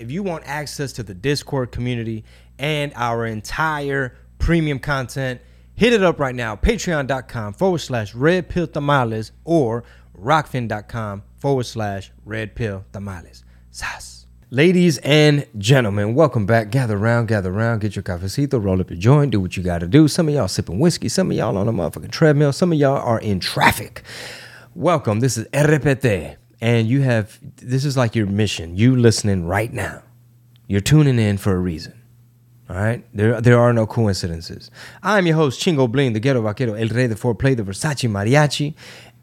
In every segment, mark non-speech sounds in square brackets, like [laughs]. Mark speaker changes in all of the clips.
Speaker 1: If you want access to the Discord community and our entire premium content, hit it up right now. Patreon.com forward slash red pill tamales or rokfin.com forward slash red pill tamales. Sas. Ladies and gentlemen, welcome back. Gather around, gather around, get your cafecito, roll up your joint, do what you gotta do. Some of y'all sipping whiskey, some of y'all on a motherfucking treadmill, some of y'all are in traffic. Welcome. This is RPT, and you have this is like your mission. You listening right now. You're tuning in for a reason. All right, there there are no coincidences. I'm your host Chingo Bling, the Ghetto Vaquero, El Rey de Foreplay, the Versace Mariachi,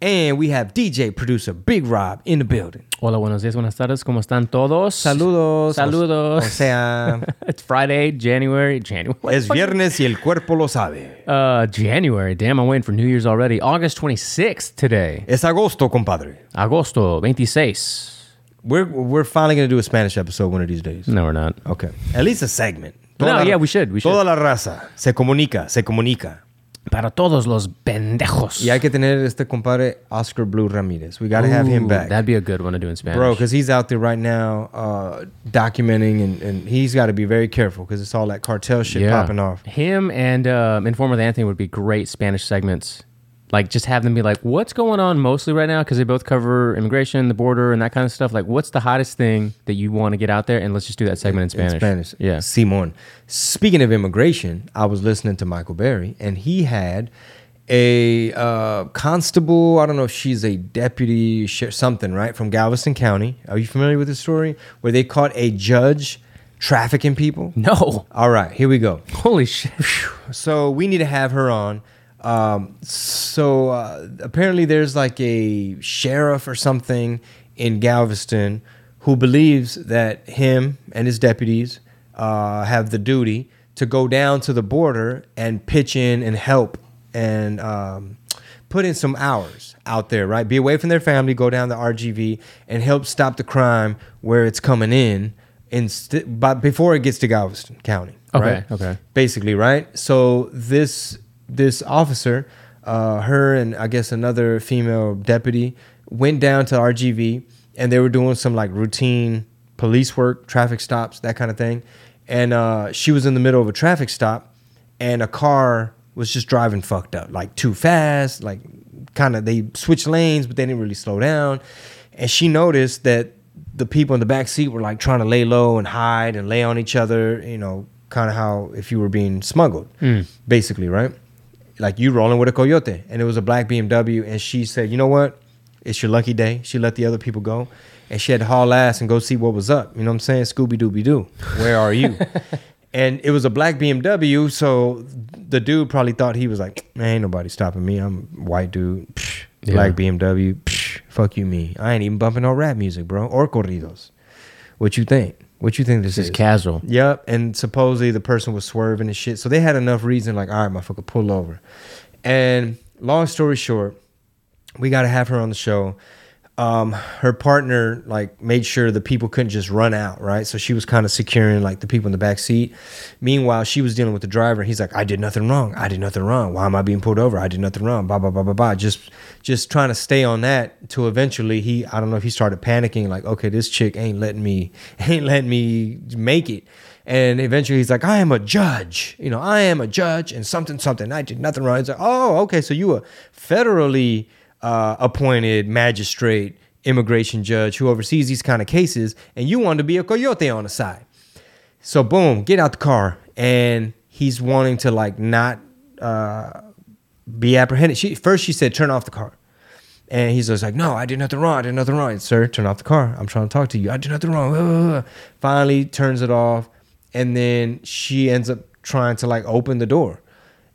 Speaker 1: and we have DJ producer Big Rob in the building.
Speaker 2: Hola, buenos días, buenas tardes, ¿cómo están todos?
Speaker 1: Saludos.
Speaker 2: Saludos.
Speaker 1: O, sea, [laughs]
Speaker 2: it's Friday, January, January.
Speaker 1: es viernes y el cuerpo lo sabe.
Speaker 2: Uh, January. Damn, I'm waiting for New Year's already. August 26th today.
Speaker 1: Es agosto, compadre.
Speaker 2: Agosto 26.
Speaker 1: We're we're finally gonna do a Spanish episode one of these days.
Speaker 2: No, we're not.
Speaker 1: Okay, at least a segment.
Speaker 2: No, yeah, we should, we should.
Speaker 1: Toda la raza se comunica, se comunica.
Speaker 2: Para todos los pendejos.
Speaker 1: Y hay que tener este compadre Oscar Blue Ramirez. We got to have him back.
Speaker 2: That'd be a good one to do in Spanish.
Speaker 1: Bro, because he's out there right now uh, documenting, and, and he's got to be very careful because it's all that cartel shit popping off.
Speaker 2: Him and um, Informer with Anthony would be great Spanish segments. Like, just have them be like, what's going on mostly right now? Because they both cover immigration, the border, and that kind of stuff. Like, what's the hottest thing that you want to get out there? And let's just do that segment in Spanish.
Speaker 1: In Spanish.
Speaker 2: Yeah.
Speaker 1: Simon. Speaking of immigration, I was listening to Michael Berry, and he had a uh, constable. I don't know if she's a deputy, something, right, from Galveston County. Are you familiar with this story? Where they caught a judge trafficking people?
Speaker 2: No.
Speaker 1: All right, here we go.
Speaker 2: Holy shit.
Speaker 1: So we need to have her on. Um, so uh, apparently, there's like a sheriff or something in Galveston who believes that him and his deputies uh, have the duty to go down to the border and pitch in and help and um, put in some hours out there, right? Be away from their family, go down to RGV and help stop the crime where it's coming in, but before it gets to Galveston County.
Speaker 2: Okay,
Speaker 1: right?
Speaker 2: okay.
Speaker 1: Basically, right? So this this officer, uh, her and I guess another female deputy went down to RGV and they were doing some like routine police work, traffic stops, that kind of thing. And uh, she was in the middle of a traffic stop, and a car was just driving fucked up, like too fast, like kind of they switched lanes, but they didn't really slow down. And she noticed that the people in the back seat were like trying to lay low and hide and lay on each other, you know, kind of how if you were being smuggled, basically, right? Like you rolling with a coyote, and it was a black BMW, and she said, "You know what? It's your lucky day." She let the other people go, and she had to haul ass and go see what was up. You know what I'm saying? Scooby Dooby Doo, where are you? [laughs] and it was a black BMW, so the dude probably thought he was like, "Man, ain't nobody stopping me. I'm a white dude, Psh, black BMW, Psh, fuck you, me. I ain't even bumping no rap music, bro, or corridos. What you think? What you think this is?"
Speaker 2: casual.
Speaker 1: Yep, and supposedly the person was swerving and shit. So they had enough reason, like, all right, motherfucker, pull over. And long story short, we got to have her on the show. Um, her partner like made sure the people couldn't just run out, right? So she was kind of securing like the people in the back seat. Meanwhile, she was dealing with the driver. He's like, "I did nothing wrong. I did nothing wrong. Why am I being pulled over? I did nothing wrong." Blah blah blah blah blah. Just just trying to stay on that to eventually he I don't know if he started panicking like, "Okay, this chick ain't letting me [laughs] ain't letting me make it." And eventually he's like, I am a judge. You know, I am a judge and something, something. I did nothing wrong. He's like, oh, okay. So you were federally uh, appointed magistrate, immigration judge who oversees these kind of cases, and you want to be a coyote on the side. So boom, get out the car. And he's wanting to like not uh, be apprehended. She first she said, turn off the car. And he's just like, no, I did nothing wrong. I did nothing wrong. Sir, turn off the car. I'm trying to talk to you. I did nothing wrong. Finally turns it off. And then she ends up trying to like open the door.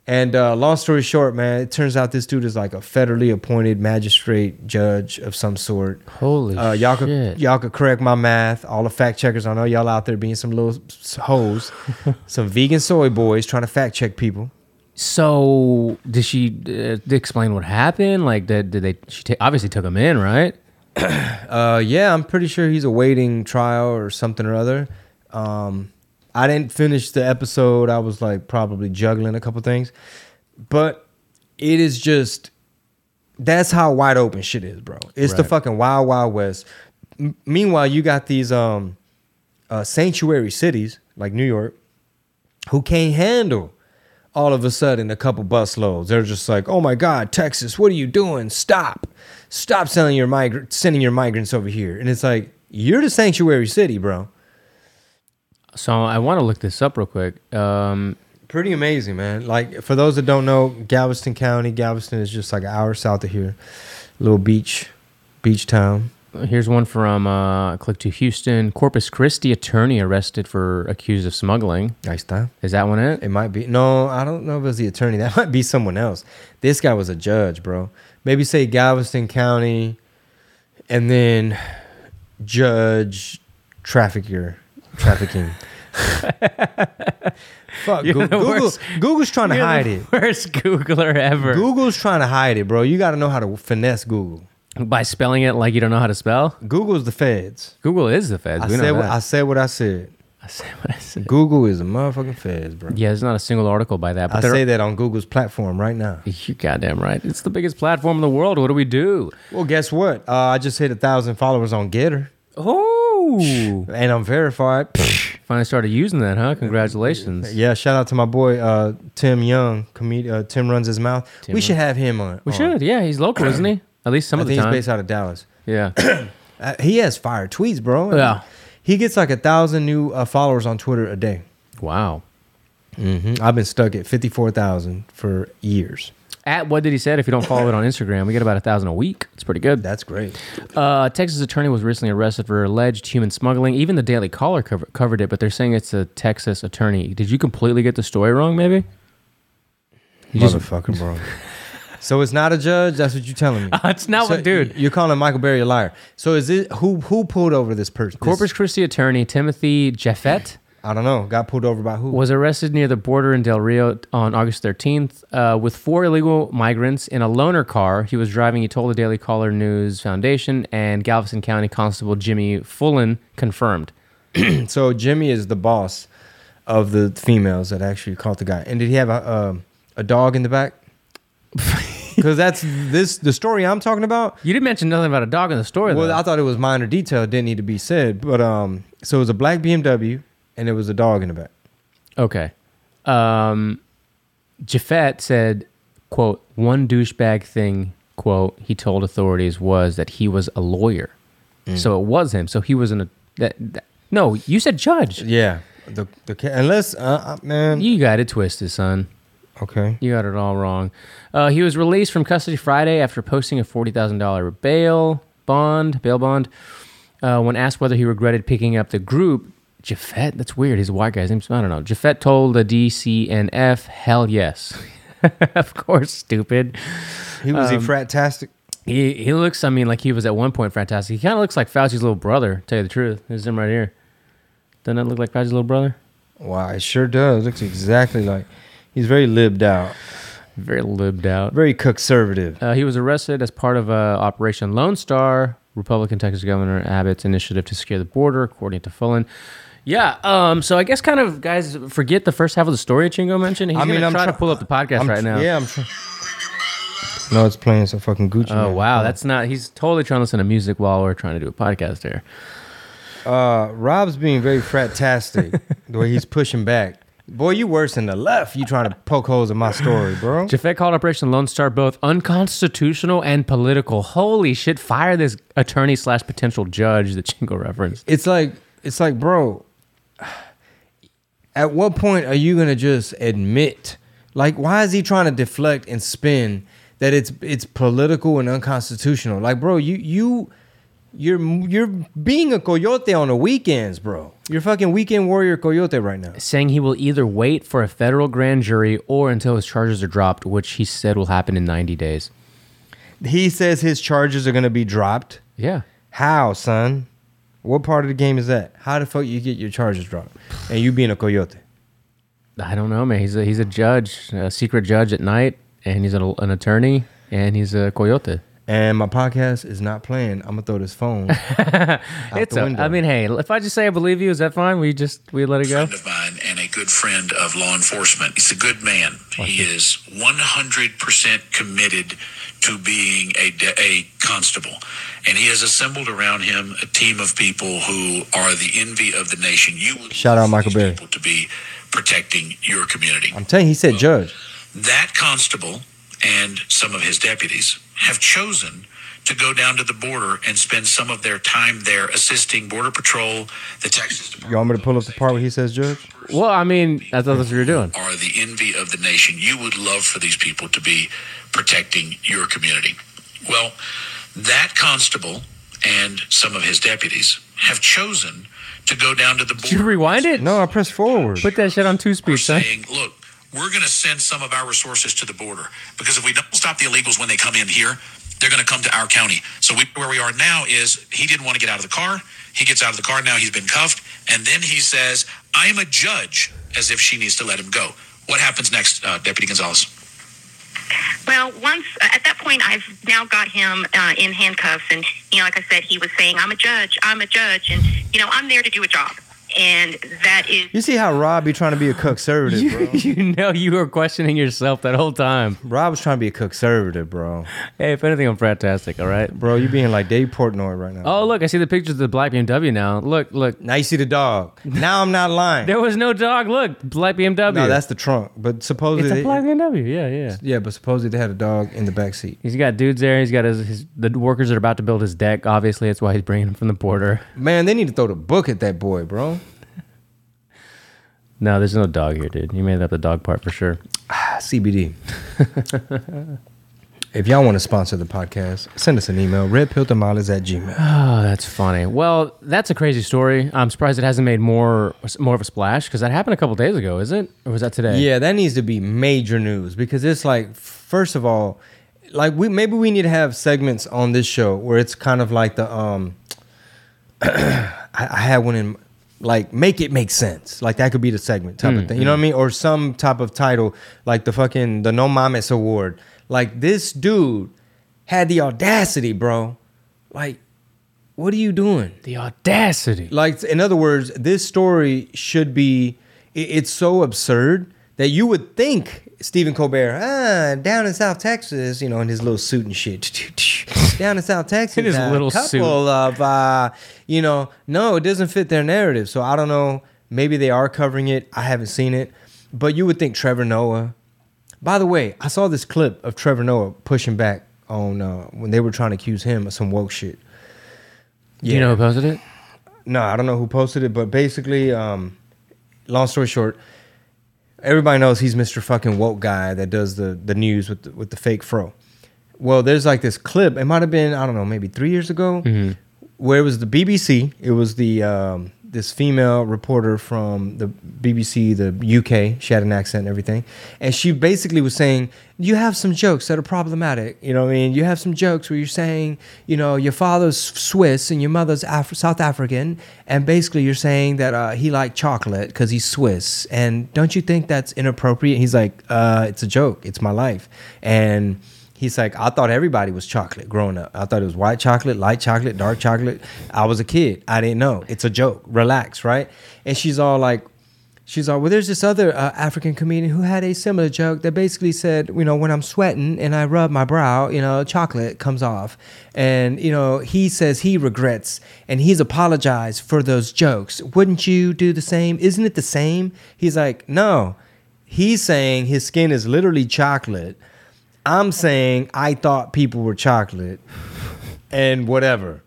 Speaker 1: And uh, long story short, man, it turns out this dude is like a federally appointed magistrate judge of some sort.
Speaker 2: Holy
Speaker 1: Uh, y'all
Speaker 2: shit.
Speaker 1: could y'all could correct my math. All the fact checkers, I know y'all out there being some little hoes, [laughs] some vegan soy boys trying to fact check people.
Speaker 2: So, did she uh, explain what happened? Like, did, did they? She ta- obviously took him in, right? [clears throat]
Speaker 1: Uh, yeah, I'm pretty sure he's awaiting trial or something or other. Um, I didn't finish the episode. I was like probably juggling a couple things, but it is just that's how wide open shit is, bro. It's the fucking wild wild west. M- meanwhile, you got these um uh, sanctuary cities like New York who can't handle all of a sudden a couple bus loads. They're just like, "Oh my God, Texas, what are you doing? Stop, stop selling your migrant, sending your migrants over here." And it's like, you're the sanctuary city, bro.
Speaker 2: So I want to look this up real quick. Um,
Speaker 1: Pretty amazing, man. Like for those that don't know, Galveston County, Galveston is just like an hour south of here, little beach, beach town.
Speaker 2: here's one from uh, Click2Houston. Corpus Christi attorney arrested for accused of smuggling.
Speaker 1: Nice time.
Speaker 2: Is that one it?
Speaker 1: It might be. No, I don't know if it was the attorney. [laughs] That might be someone else. This guy was a judge, bro. Maybe say Galveston County, and then judge trafficker trafficking. [laughs] Fuck
Speaker 2: You're
Speaker 1: Google.
Speaker 2: the
Speaker 1: Google
Speaker 2: worst.
Speaker 1: Google's trying to
Speaker 2: You're
Speaker 1: hide
Speaker 2: the
Speaker 1: it.
Speaker 2: Worst Googler ever.
Speaker 1: Google's trying to hide it, bro. You got to know how to finesse Google.
Speaker 2: By spelling it like you don't know how to spell.
Speaker 1: Google's the feds.
Speaker 2: Google is the feds.
Speaker 1: I
Speaker 2: we know
Speaker 1: said, what,
Speaker 2: that.
Speaker 1: I said what I said.
Speaker 2: I said what I said.
Speaker 1: Google is a motherfucking feds, bro.
Speaker 2: Yeah, there's not a single article by that. But
Speaker 1: I
Speaker 2: there-
Speaker 1: say that on Google's platform right now.
Speaker 2: You're goddamn right. It's the biggest platform in the world. What do we do?
Speaker 1: Well, guess what? Uh, I just hit a thousand followers on Gettr,
Speaker 2: Oh,
Speaker 1: and I'm verified.
Speaker 2: finally started using that, huh? Congratulations.
Speaker 1: yeah, shout out to my boy uh, Tim Young. Comed- uh, Tim runs his mouth.
Speaker 2: Tim
Speaker 1: we should have him on.
Speaker 2: We
Speaker 1: on.
Speaker 2: should. Yeah, he's local, isn't he? At least some
Speaker 1: I
Speaker 2: of the
Speaker 1: think
Speaker 2: time.
Speaker 1: he's based out of Dallas.
Speaker 2: yeah. [clears throat]
Speaker 1: Uh, he has fire tweets, bro.
Speaker 2: Yeah.
Speaker 1: He gets like a thousand new uh, followers on Twitter a day.
Speaker 2: Wow.
Speaker 1: hmm I've been stuck at fifty four thousand for years.
Speaker 2: At what did he said? If you don't follow it on Instagram, we get about a thousand a week. It's pretty good.
Speaker 1: That's great.
Speaker 2: Uh, Texas attorney was recently arrested for alleged human smuggling. Even the Daily Caller cover- covered it, but they're saying it's a Texas attorney. Did you completely get the story wrong? Maybe. You just-
Speaker 1: Motherfucker, bro. so it's not a judge. That's what you're telling me. [laughs]
Speaker 2: it's not
Speaker 1: So
Speaker 2: what, dude.
Speaker 1: You're calling Michael Berry a liar. So is it who who pulled over this person?
Speaker 2: Corpus Christi attorney Timothy Jeffett
Speaker 1: I don't know. Got pulled over by who?
Speaker 2: was arrested near the border in Del Rio on August 13th uh, with four illegal migrants in a loaner car. He was driving, he told the Daily Caller News Foundation, and Galveston County Constable Jimmy Fullen confirmed. [clears throat]
Speaker 1: So Jimmy is the boss of the females that actually caught the guy. And did he have a um a dog in the back? [laughs] Because that's this the story I'm talking about.
Speaker 2: You didn't mention nothing about a dog in the story,
Speaker 1: Well,
Speaker 2: though.
Speaker 1: I thought it was minor detail. It didn't need to be said. But um, so it was a black BMW and it was a dog in the back.
Speaker 2: Okay. Um, Jafet said, quote, one douchebag thing, quote, he told authorities was that he was a lawyer. So it was him. So he was in a, that, that- no, you said judge.
Speaker 1: Yeah. The the unless uh, uh, man.
Speaker 2: You got it twisted, son.
Speaker 1: Okay.
Speaker 2: You got it all wrong. Uh, he was released from custody Friday after posting a $40,000 bail bond, bail bond. Uh, when asked whether he regretted picking up the group, Jafet, that's weird. He's a white guy. His name's, I don't know. Jafet told the DCNF, hell yes. [laughs] of course, stupid.
Speaker 1: He was he
Speaker 2: Um,
Speaker 1: fratastic.
Speaker 2: He, he looks, I mean, like he was at one point fantastic. He kind of looks like Fauci's little brother, tell you the truth. There's him right here. Doesn't that look like Fauci's little brother?
Speaker 1: Wow, it sure does. Looks exactly like he's very libbed out,
Speaker 2: Very libbed out.
Speaker 1: very conservative.
Speaker 2: Uh, he was arrested as part of uh, Operation Lone Star, Republican Texas Governor Abbott's initiative to secure the border, according to Fullen. Yeah, um, so I guess kind of guys forget the first half of the story Chingo mentioned. He's
Speaker 1: I mean,
Speaker 2: gonna
Speaker 1: I'm
Speaker 2: try to pull up the podcast
Speaker 1: I'm
Speaker 2: right
Speaker 1: tr-
Speaker 2: now.
Speaker 1: Yeah, I'm. Tr- no, it's playing some fucking Gucci.
Speaker 2: Oh
Speaker 1: Man.
Speaker 2: wow, that's not. He's totally trying to listen to music while we're trying to do a podcast here.
Speaker 1: Uh, Rob's being very fratastic [laughs] the way he's pushing back. Boy, you worse than the left. You trying to poke holes in my story, bro.
Speaker 2: Jafet called Operation Lone Star both unconstitutional and political. Holy shit! Fire this attorney slash potential judge that Chingo referenced.
Speaker 1: It's like it's like, bro. At what point are you gonna just admit? Like, why is he trying to deflect and spin that it's it's political and unconstitutional? Like, bro, you you you're you're being a coyote on the weekends, bro. You're fucking weekend warrior coyote right now.
Speaker 2: saying he will either wait for a federal grand jury or until his charges are dropped, which he said will happen in 90 days.
Speaker 1: He says his charges are gonna be dropped.
Speaker 2: Yeah.
Speaker 1: How, son? What part of the game is that? How the fuck you get your charges dropped? And you being a coyote?
Speaker 2: I don't know, man. He's a, he's a judge, a secret judge at night, and he's an, an attorney, and he's a coyote.
Speaker 1: And my podcast is not playing. I'm gonna throw this phone. [laughs] out
Speaker 2: It's
Speaker 1: the
Speaker 2: a,
Speaker 1: window.
Speaker 2: I mean, hey, if I just say I believe you, is that fine? We just we let it go.
Speaker 3: friend of mine and a good friend of law enforcement. He's a good man. He is 100% committed to being a, a constable. And he has assembled around him a team of people who are the envy of the nation. You would
Speaker 1: Shout out Michael
Speaker 3: these
Speaker 1: Berry.
Speaker 3: to be protecting your community.
Speaker 1: I'm telling you, he said judge.
Speaker 3: That constable and some of his deputies have chosen to go down to the border and spend some of their time there assisting Border Patrol, the Texas Department.
Speaker 1: You want me to pull up the part where he says judge?
Speaker 2: Well, I mean, I thought that's what you're doing.
Speaker 3: are the envy of the nation. You would love for these people to be protecting your community. Well, that constable and some of his deputies have chosen to go down to the
Speaker 2: Did you rewind it?
Speaker 1: No, I pressed forward.
Speaker 2: Put that shit on two
Speaker 3: We're
Speaker 2: speed, son.
Speaker 3: saying, look, we're going to send some of our resources to the border because if we don't stop the illegals when they come in here, they're going to come to our county. So we, where we are now is he didn't want to get out of the car. He gets out of the car now. He's been cuffed, and then he says, "I am a judge," as if she needs to let him go. What happens next, uh, Deputy Gonzalez?
Speaker 4: Well, once uh, at that point, I've now got him uh, in handcuffs, and you know, like I said, he was saying, "I'm a judge, I'm a judge," and you know, I'm there to do a job, and that is
Speaker 1: You see how Rob be trying to be a conservative,
Speaker 2: You,
Speaker 1: bro? [laughs]
Speaker 2: you know you were questioning yourself that whole time.
Speaker 1: Rob was trying to be a conservative, bro.
Speaker 2: Hey, if anything, I'm fantastic. All right.
Speaker 1: Bro, you being like Dave Portnoy right now.
Speaker 2: Oh, look, I see the pictures of the black BMW now. Look, look.
Speaker 1: Now you see the dog. Now I'm not lying.
Speaker 2: There was no dog. Look, black BMW.
Speaker 1: No, that's the trunk. But supposedly it's
Speaker 2: a black BMW. Yeah, yeah.
Speaker 1: yeah, but supposedly they had a dog in the back seat.
Speaker 2: He's got dudes there. He's got his, his the workers that are about to build his deck. Obviously, that's why he's bringing him from the border.
Speaker 1: Man, they need to throw the book at that boy, bro.
Speaker 2: No, there's no dog here, dude. You made up the dog part for sure.
Speaker 1: Ah, CBD. [laughs] if y'all want to sponsor the podcast, send us an email, redpilltamales at gmail.
Speaker 2: Oh, that's funny. Well, that's a crazy story. I'm surprised it hasn't made more more of a splash because that happened a couple days ago, is it? Or was that today?
Speaker 1: Yeah, that needs to be major news because it's like, first of all, like we maybe we need to have segments on this show where it's kind of like the um, [clears throat] I, I had one in like make it make sense, like that could be the segment type of mm, thing, you know what I mm. mean, or some type of title like the fucking the No Mames Award. Like this dude had the audacity, bro. Like, what are you doing?
Speaker 2: The audacity.
Speaker 1: Like, in other words, this story should be. it- It's so absurd that you would think Stephen Colbert, ah, down in South Texas, you know, in his little suit and shit, [laughs] down in South Texas,
Speaker 2: In his
Speaker 1: a
Speaker 2: little
Speaker 1: couple
Speaker 2: suit.
Speaker 1: of, uh, you know, no, it doesn't fit their narrative. So I don't know. Maybe they are covering it. I haven't seen it, but you would think Trevor Noah. By the way, I saw this clip of Trevor Noah pushing back on uh, when they were trying to accuse him of some woke shit.
Speaker 2: Do You know who posted it?
Speaker 1: No, I don't know who posted it, but basically, um, long story short, everybody knows he's Mr. fucking woke guy that does the the news with the, with the fake fro. Well, there's like this clip. It might have been I don't know, maybe three years ago, where it was the BBC. It was the um, this female reporter from the BBC, the UK. She had an accent and everything, and she basically was saying, "You have some jokes that are problematic. You know, what I mean, you have some jokes where you're saying, you know, your father's Swiss and your mother's Af- South African, and basically you're saying that uh, he liked chocolate because he's Swiss. And don't you think that's inappropriate?" He's like, uh, "It's a joke. It's my life." And He's like, I thought everybody was chocolate growing up. I thought it was white chocolate, light chocolate, dark chocolate. I was a kid. I didn't know. It's a joke. Relax, right? And she's all like, she's all, well, there's this other uh, African comedian who had a similar joke that basically said, you know, when I'm sweating and I rub my brow, you know, chocolate comes off. And, you know, he says he regrets and he's apologized for those jokes. Wouldn't you do the same? Isn't it the same? He's like, no. He's saying his skin is literally chocolate. I'm saying I thought people were chocolate and whatever.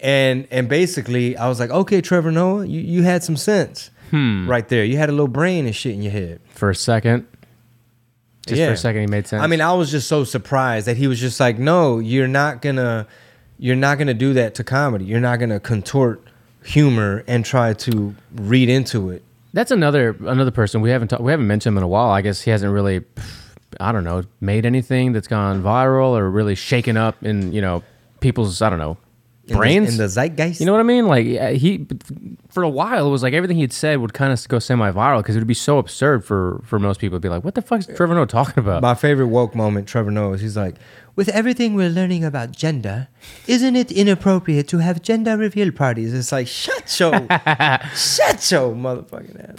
Speaker 1: And and basically I was like, okay, Trevor Noah, you, you had some sense hmm. right there. You had a little brain and shit in your head.
Speaker 2: For a second. Just for a second, he made sense.
Speaker 1: I mean, I was just so surprised that he was just like, no, you're not gonna you're not gonna do that to comedy. You're not gonna contort humor and try to read into it.
Speaker 2: That's another another person we haven't ta- we haven't mentioned him in a while. I guess he hasn't really, I don't know, made anything that's gone viral or really shaken up in you know people's I don't know
Speaker 1: In the-
Speaker 2: brains
Speaker 1: in the zeitgeist.
Speaker 2: You know what I mean? Like he, for a while, it was like everything he'd said would kind of go semi-viral because it would be so absurd for for most people to be like, "What the fuck is Trevor Noah talking about?"
Speaker 1: My favorite woke moment, Trevor Noah, is he's like, with everything we're learning about gender, isn't it inappropriate to have gender reveal parties? It's like, shut your, [laughs] shut your motherfucking ass.